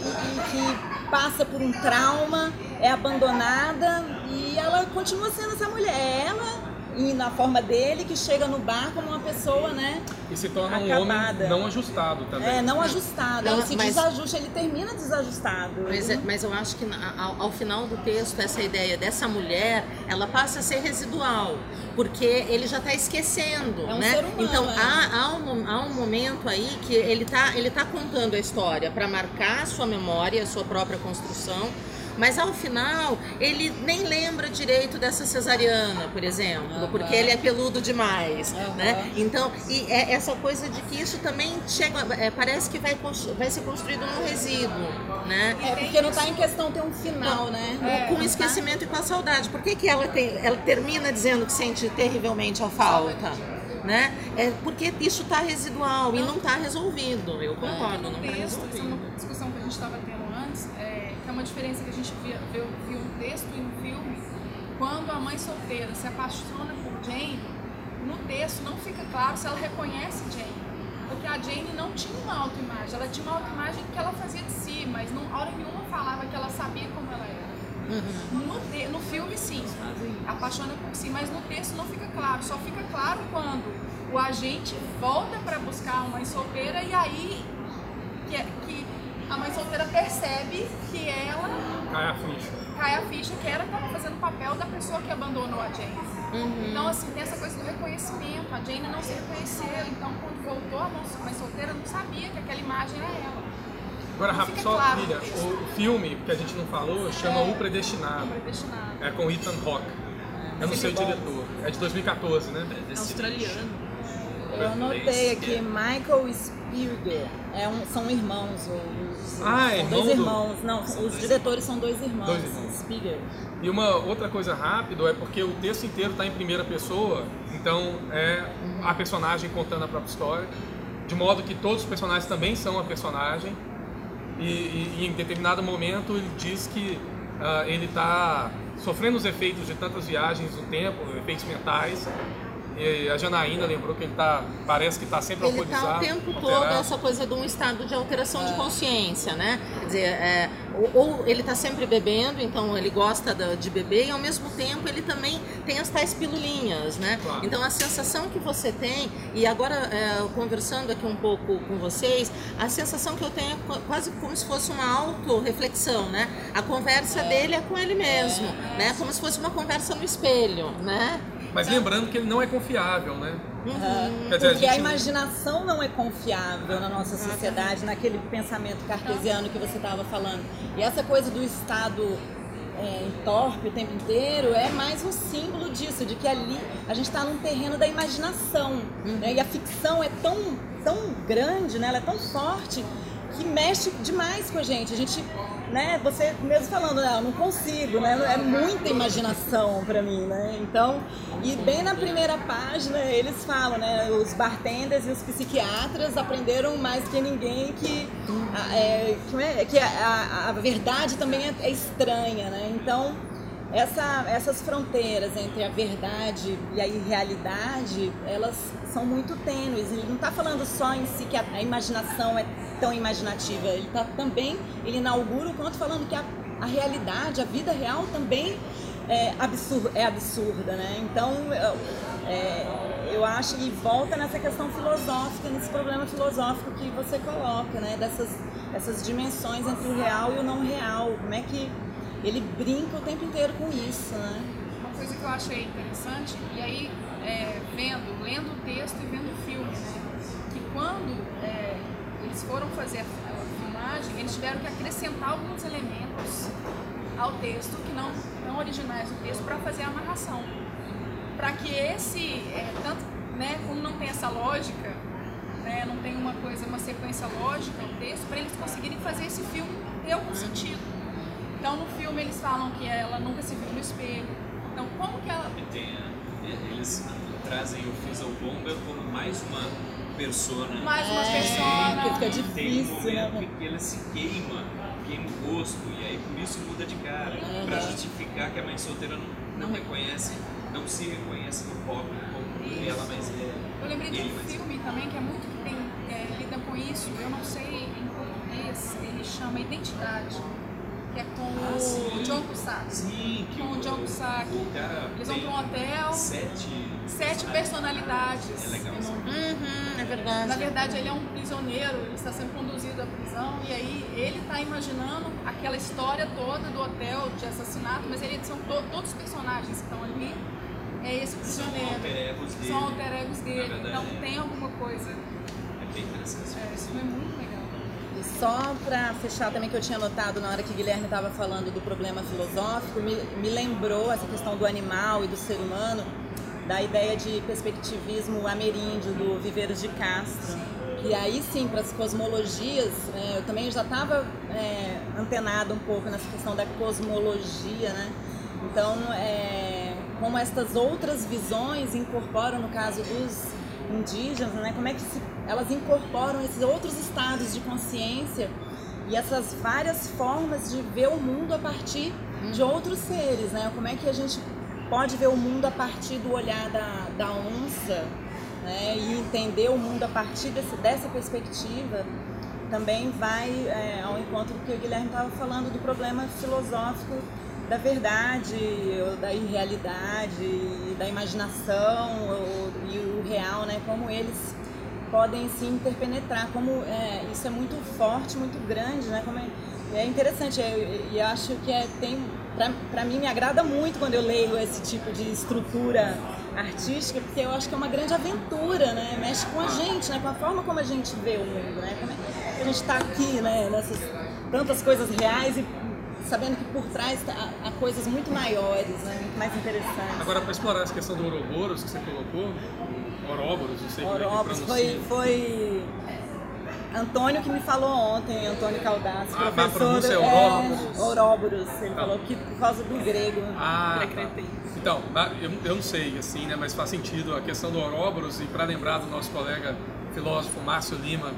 que passa por um trauma, é abandonada e ela continua sendo essa mulher. Ela e na forma dele que chega no bar como uma pessoa, né? E se torna um Acabada. homem não ajustado também. É, não ajustado. Não, Ela se mas- desajusta, ele termina desajustado. Mas, é- mas eu acho que ao, ao final do texto, essa ideia dessa mulher, ela passa a ser residual, porque ele já está esquecendo, É um né? ser humano, então é. há, há, um, há um momento aí que ele está ele tá contando a história para marcar a sua memória, a sua própria construção. Mas ao final, ele nem lembra direito dessa cesariana, por exemplo, porque ele é peludo demais, né? Então, e é essa coisa de que isso também chega, é, parece que vai, vai ser construído num resíduo, né? É, porque não está em questão ter um final, né? Com- com o esquecimento e com a saudade. Por que, que ela, tem, ela termina dizendo que sente terrivelmente a falta? Né? É porque isso está residual e não está resolvido. Eu concordo, não está texto, isso é resolvido. uma discussão que a gente estava tendo antes, é, que é uma diferença que a gente via, viu, viu no texto e no filme. Quando a mãe solteira se apaixona por Jane, no texto não fica claro se ela reconhece Jane. Porque a Jane não tinha uma autoimagem, ela tinha uma autoimagem que ela fazia de si, mas não, hora nenhuma falava que ela sabia como ela era. No, te- no filme, sim, apaixona por si, mas no texto não fica claro. Só fica claro quando o agente volta para buscar a mãe solteira e aí que, é- que a mãe solteira percebe que ela Cai a ficha. cai a ficha que ela estava fazendo o papel da pessoa que abandonou a Jane. Então, assim, tem essa coisa do reconhecimento. A Jane não se reconheceu, então quando voltou a mãe solteira, não sabia que aquela imagem era ela. Agora, rápido, só, claro isso. o filme que a gente não falou chama O Predestinado. Predestinado. É com Ethan Hawke. Eu não sei o diretor. É de 2014, né? Australiano. Eu anotei aqui, Michael Spieger. É um, são irmãos. Os, Ah, são dois do- irmãos. Não, os diretores são dois irmãos. Dois irmãos. Spieger. E uma outra coisa rápido é porque o texto inteiro está em primeira pessoa, então é a personagem contando a própria história, de modo que todos os personagens também são a personagem. E, e- e em determinado momento ele diz que ah, ele está sofrendo os efeitos de tantas viagens no tempo, efeitos mentais. E a Janaína lembrou que ele tá, parece que está sempre Ele está alcoolizado. o tempo todo alterado. essa coisa de um estado de alteração de consciência, né? Quer dizer, é, ou, ou ele está sempre bebendo, então ele gosta de beber, e ao mesmo tempo ele também tem as tais pilulinhas, né? Claro. Então a sensação que você tem, e agora é, conversando aqui um pouco com vocês, a sensação que eu tenho é qu- quase como se fosse uma autorreflexão, né? A conversa dele é com ele mesmo, né? Como se fosse uma conversa no espelho, né? Mas lembrando que ele não é confiável, né? Uhum. Quer dizer, a Porque a, gente- imaginação não é confiável na nossa sociedade, naquele pensamento cartesiano que você estava falando. E essa coisa do estado é, torpe o tempo inteiro é mais um símbolo disso, de que ali a gente está num terreno da imaginação. né? E a ficção é tão, tão grande, né? ela é tão forte que mexe demais com a gente. A gente, né, você mesmo falando, né, eu não consigo, né? É muita imaginação para mim, né? Então, e bem na primeira página eles falam, né, os bartenders e os psiquiatras aprenderam mais que ninguém que é, é- que a, a- a verdade também é, é estranha, né? Então, essa, essas fronteiras entre a verdade e a irrealidade, elas são muito tênues. Ele não está falando só em si que a, a imaginação é tão imaginativa. Ele está também, ele inaugura o conto falando que a, a realidade, a vida real também é, absur, é absurda, né? Então, eu, é, eu acho que volta nessa questão filosófica, nesse problema filosófico que você coloca, né? Dessas essas dimensões entre o real e o não real. Como é que ele brinca o tempo inteiro com isso, né? Uma coisa que eu achei interessante, e aí é, vendo, lendo o texto e vendo o filme, né? Que quando é, eles foram fazer a, filmagem, eles tiveram que acrescentar alguns elementos ao texto que não, não originais do texto para fazer a amarração. Para que esse, é, tanto, né, como não tem essa lógica, né, não tem uma coisa, uma sequência lógica no texto, para eles conseguirem fazer esse filme ter algum sentido. Então no filme eles falam que ela nunca se viu no espelho. Então como que ela. Tem eles trazem o Fizzle Bomber como mais uma persona. Mais uma É, persona. que fica Tem um difícil, né? momento que ele se queima, queima o rosto, e aí por isso muda de cara. Pra justificar que a mãe solteira não, não reconhece, não se reconhece no pop como ela, mas é. Eu lembrei de um filme também que é muito que tem, é, lida com isso. Eu não sei em português, ele chama Identidade. Que é com Ah, o. John Cusack. Sim, que Com o John Cusack. O cara Eles vão pra um hotel, sete. sete personalidades. É legal isso. Uhum, é verdade. Na verdade, ele é um prisioneiro, ele está sendo conduzido à prisão e aí ele está imaginando aquela história toda do hotel de assassinato, mas ele são to- todos os personagens que estão ali. É esse São prisioneiro. alter egos dele. São alter egos dele. verdade, então é. tem alguma coisa. É bem interessante. É, filme é muito legal. E só para fechar também que eu tinha notado na hora que Guilherme estava falando do problema filosófico, me, me lembrou essa questão do animal e do ser humano, da ideia de perspectivismo ameríndio do Viveiros de Castro. Que aí sim, para as cosmologias, né, eu também já estava é, antenada um pouco nessa questão da cosmologia, né? Então, é, como estas outras visões incorporam, no caso dos indígenas, né? Como é que se, elas incorporam esses outros estados de consciência e essas várias formas de ver o mundo a partir de outros seres, né? Como é que a gente pode ver o mundo a partir do olhar da, da onça, né? E entender o mundo a partir desse, dessa perspectiva também vai é, ao encontro do que o Guilherme estava falando do problema filosófico da verdade, ou da irrealidade, da imaginação ou, real, né? Como eles podem se interpenetrar, como é, isso é muito forte, muito grande, né? Como é, é interessante, e acho que é, tem, para mim me agrada muito quando eu leio esse tipo de estrutura artística, porque eu acho que é uma grande aventura, né? Mexe com a gente, né? Com a forma como a gente vê o mundo, né? Como é que a gente está aqui, né? Nessas tantas coisas reais e sabendo que por trás tá- há coisas muito maiores, né? Muito mais interessantes. Agora, para explorar essa questão do Ouroboros que você colocou, Ouroboros, não sei como é que foi, foi Antônio que me falou ontem, Antônio Caldassi, Ah, a professor. pronúncia é Ouroboros? Ouroboros. Ele Tá. falou que por causa do grego. Ah, tá. Então, na- eu, eu não sei, assim, né, mas faz sentido a questão do Ouroboros e para lembrar do nosso colega filósofo Márcio Lima,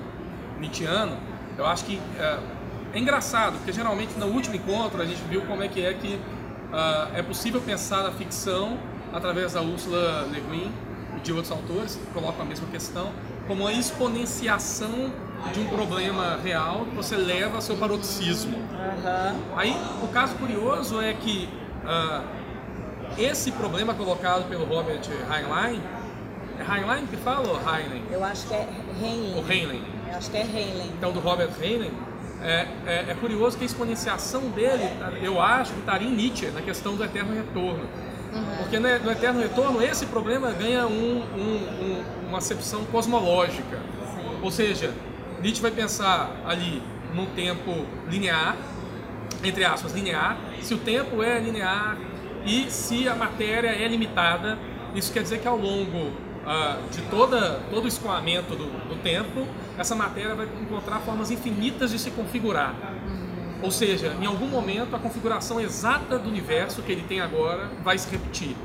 Nietzscheano, eu acho que é, é engraçado, porque geralmente no último encontro a gente viu como é que é que ah, é possível pensar a ficção através da Ursula Le Guin de outros autores que colocam a mesma questão como a exponenciação de um problema real que você leva ao seu paroxismo. Aham. Aí, o caso curioso é que ah, esse problema colocado pelo Robert Heinlein, é Heinlein que fala ou Heinlein? Eu acho que é Heinlein. Ou Heinlein? Eu acho que é Heinlein. Então, do Robert Heinlein, é, é, é curioso que a exponenciação dele, eu acho que estaria em Nietzsche, na questão do eterno retorno. Porque né, no eterno retorno, esse problema ganha um- um- um- uma acepção cosmológica. Ou seja, Nietzsche vai pensar ali num tempo linear, entre aspas, linear, se o tempo é linear e se a matéria é limitada, isso quer dizer que ao longo ah, de toda, todo o escoamento do, do tempo, essa matéria vai encontrar formas infinitas de se configurar. Ou seja, em algum momento a configuração exata do universo que ele tem agora vai se repetir.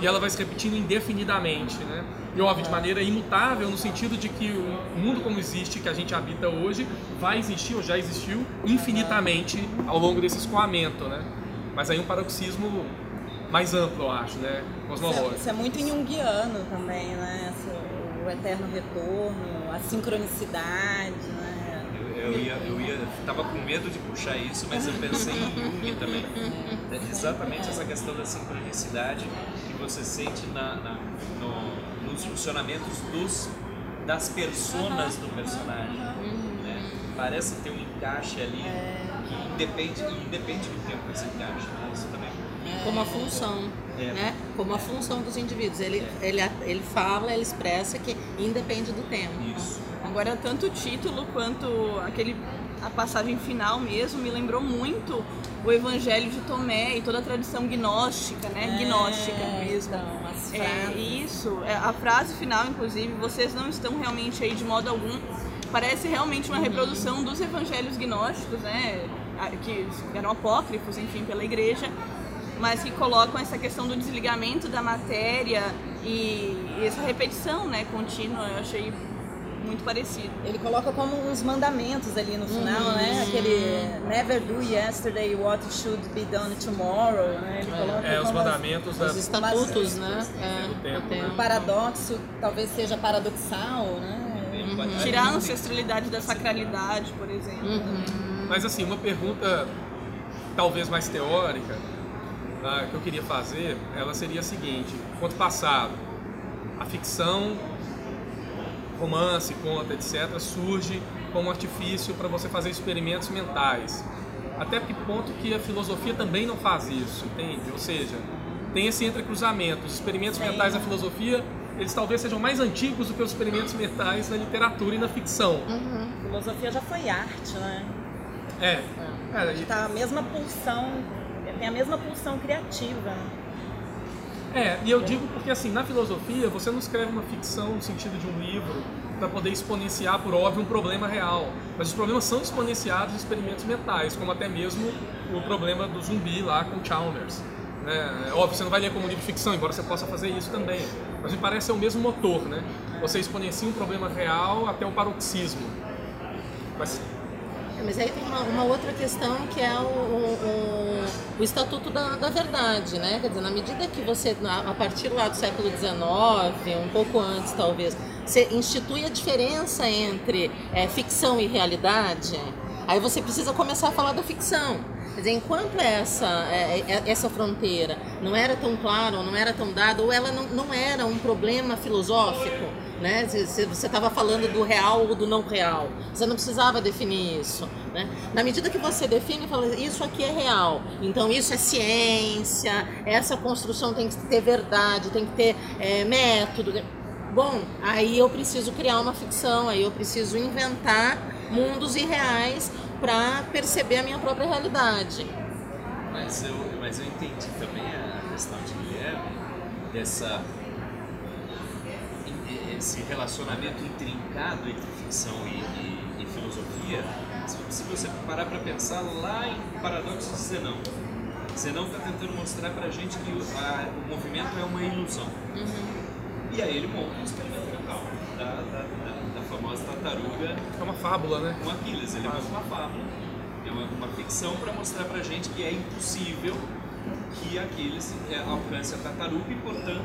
E ela vai se repetindo indefinidamente, né? E óbvio, de maneira imutável, no sentido de que o mundo como existe, que a gente habita hoje, vai existir ou já existiu infinitamente ao longo desse escoamento, né? Mas aí um paroxismo mais amplo, eu acho, né? Isso é, Cosmológico. isso é muito junguiano também, né? O eterno retorno, a sincronicidade? Eu, ia, eu ia, tava com medo de puxar isso, mas eu pensei em Jung também. É exatamente essa questão da sincronicidade que você sente na, na- no- nos funcionamentos dos, das personas do personagem. né? Parece ter um encaixe ali que independe, independe do tempo esse encaixe. né? Isso também. Como a função, É. né? Como a função dos indivíduos. Ele, ele, ele fala, ele expressa que independe do tempo. Isso. Agora, tanto o título quanto aquele a passagem final mesmo me lembrou muito o Evangelho de Tomé e toda a tradição gnóstica, né? Gnóstica É, mesmo. Então, as É, isso, é, a frase final, inclusive, vocês não estão realmente aí de modo algum. Parece realmente uma reprodução dos evangelhos gnósticos, né? Que eram apócrifos, enfim, pela igreja, mas que colocam essa questão do desligamento da matéria e, e essa repetição, né, contínua. Eu achei muito parecido. Ele coloca como uns mandamentos ali no final, né? Aquele never do yesterday what should be done tomorrow, né? Ele coloca É, os as- mandamentos da, Os estatutos, né? É, do tempo, né? o paradoxo talvez seja paradoxal, né? Tirar a ancestralidade da sacralidade, por exemplo. Mas assim, uma pergunta talvez mais teórica ah, que eu queria fazer, ela seria a seguinte: quanto passado, a ficção, romance, conta, etc., surge como artifício para você fazer experimentos mentais. Até que ponto que a filosofia também não faz isso, entende? Ou seja, tem esse entrecruzamento. Os experimentos mentais da filosofia, eles talvez sejam mais antigos do que os experimentos mentais na literatura e na ficção. Filosofia já foi arte, né? É. Cara, e- Tá a mesma pulsão, tem a mesma pulsão criativa. né? É, e eu digo porque assim, na filosofia você não escreve uma ficção no sentido de um livro para poder exponenciar, por óbvio, um problema real. Mas os problemas são exponenciados em experimentos mentais, como até mesmo o problema do zumbi lá com Chalmers. Né? É Óbvio, você não vai ler como livro de ficção, embora você possa fazer isso também. Mas me parece ser o mesmo motor, né? Você exponencia um problema real até o paroxismo. Mas É, Mas aí tem uma, uma outra questão que é o, o, o- o estatuto da, da verdade, né? Quer dizer, na medida que você, a partir lá do século XIX, um pouco antes talvez, você institui a diferença entre é, ficção e realidade, aí você precisa começar a falar da ficção. Quer dizer, enquanto essa, é, é, essa fronteira não era tão clara, ou não era tão dada, ou ela não, não era um problema filosófico, né? Se, se você estava falando do real ou do não real, você não precisava definir isso, né? Na medida que você define, fala isso aqui é real, então isso é ciência, essa construção tem que ter verdade, tem que ter é, método. Bom, aí eu preciso criar uma ficção, aí eu preciso inventar mundos irreais para perceber a minha própria realidade. Mas eu, mas eu entendi também a questão de Guilherme, dessa esse relacionamento intrincado entre ficção e, e, e filosofia, se, você parar para pensar lá em Paradoxo de Zenão, Zenão está tentando mostrar para a gente que o, a, o movimento é uma ilusão. E aí ele monta um experimento mental da, da, da, da famosa tartaruga É uma fábula, né? com Aquiles. Ele monta uma fábula, é uma, uma ficção para mostrar pra gente que é impossível que Aquiles é, alcance a tartaruga e, portanto,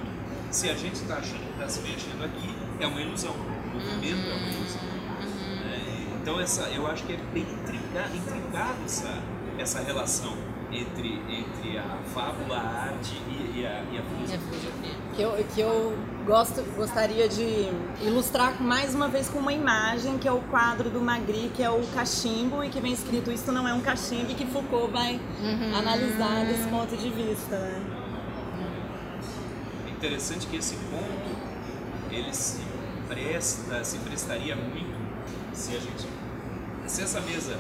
se a gente está achando que está se mexendo aqui, é uma ilusão. O movimento é uma ilusão. né? Então, essa, eu acho que é bem intrincado, intrincado essa, essa relação entre, entre a fábula, a arte e, e a, e a filosofia. Que eu, que eu gosto, gostaria de ilustrar mais uma vez com uma imagem, que é o quadro do Magri, que é o cachimbo, e que vem escrito Isso não é um cachimbo, e que Foucault vai analisar desse ponto de vista. Né? É interessante que esse ponto ele se presta, se prestaria muito se a gente, se essa mesa,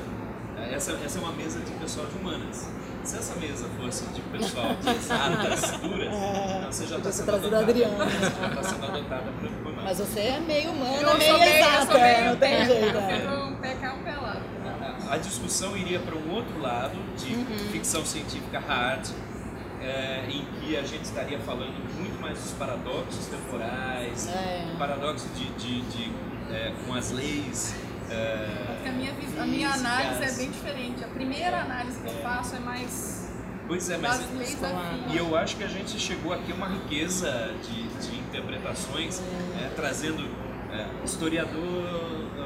essa, essa é uma mesa de pessoal de humanas. Se essa mesa fosse de pessoal de exatas duras, então você já está sendo adotada. Adriana. Você já está sendo adotada por humanas. Mas você é meio Eu humana, sou meio meio, eu exata, sou meio não tem jeito. Eu é. fico um pé cá, um pé lá. a discussão iria para um outro lado de ficção científica hard, é, em que a gente estaria falando muito mais dos paradoxos temporais, É. paradoxo de, de, de, é, com as leis. é, Porque a minha, a minha análise é bem diferente. A primeira análise que eu faço é mais Pois é, mas e eu acho que a gente chegou aqui a uma riqueza de, de interpretações, é, trazendo é, historiador,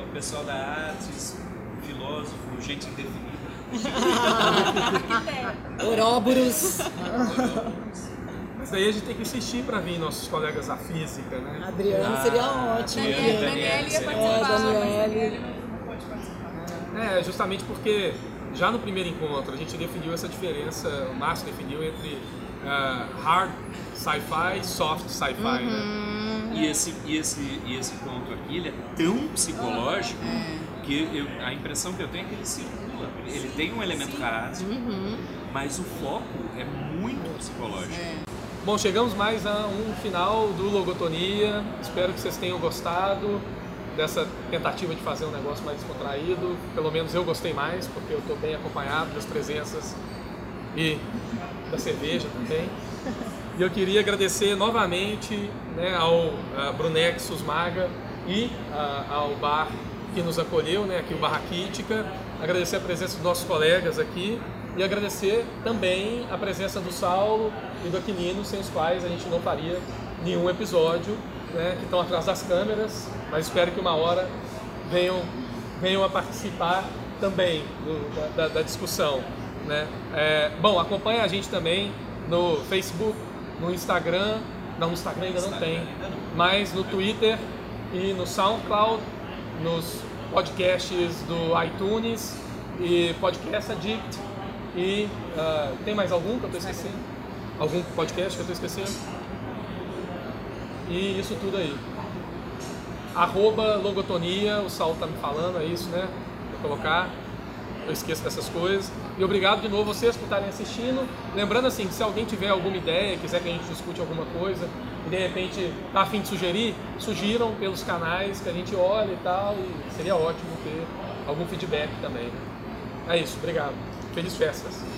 o pessoal da artes, filósofo, gente indefinida. Ouróboros, Mas daí a gente tem que insistir para vir nossos colegas da física, né? Adriano seria ótimo. Daniele, Daniele ia participar, pode participar. É, justamente porque já no primeiro encontro a gente definiu essa diferença, o Márcio definiu entre ah, hard sci-fi e soft sci-fi, né? E esse, e, esse, e esse ponto aqui, ele é tão psicológico que eu, a impressão que eu tenho é que ele circula. Ele tem um elemento hard, mas o foco é muito psicológico. Bom, chegamos mais a um final do Logotonia. Espero que vocês tenham gostado dessa tentativa de fazer um negócio mais descontraído. Pelo menos eu gostei mais, porque eu estou bem acompanhado das presenças e da cerveja também. E eu queria agradecer novamente né, ao Brunex Susmaga e ah, ao bar que nos acolheu, né, aqui o Barra Quítica. Agradecer a presença dos nossos colegas aqui e agradecer também a presença do Saulo e do Aquilino, sem os quais a gente não faria nenhum episódio, né, que estão atrás das câmeras, mas espero que uma hora venham, venham a participar também do- da, da- discussão. Né? É, bom, acompanha a gente também no Facebook, no Instagram, não, no Instagram ainda não Instagram tem, ainda não. mas no Twitter e no SoundCloud, nos podcasts do iTunes e Podcast Addict e ah, tem mais algum que eu estou esquecendo? Algum podcast que eu estou esquecendo? E isso tudo aí. Arroba Logotonia, o Saulo tá me falando, é isso, né? Vou colocar. Eu esqueço dessas coisas. E obrigado de novo vocês por estarem assistindo. Lembrando assim, que se alguém tiver alguma ideia, quiser que a gente discute alguma coisa, e de repente tá a fim de sugerir, sugiram pelos canais que a gente olha e tal. E seria ótimo ter algum feedback também. É isso, obrigado. Feliz festas.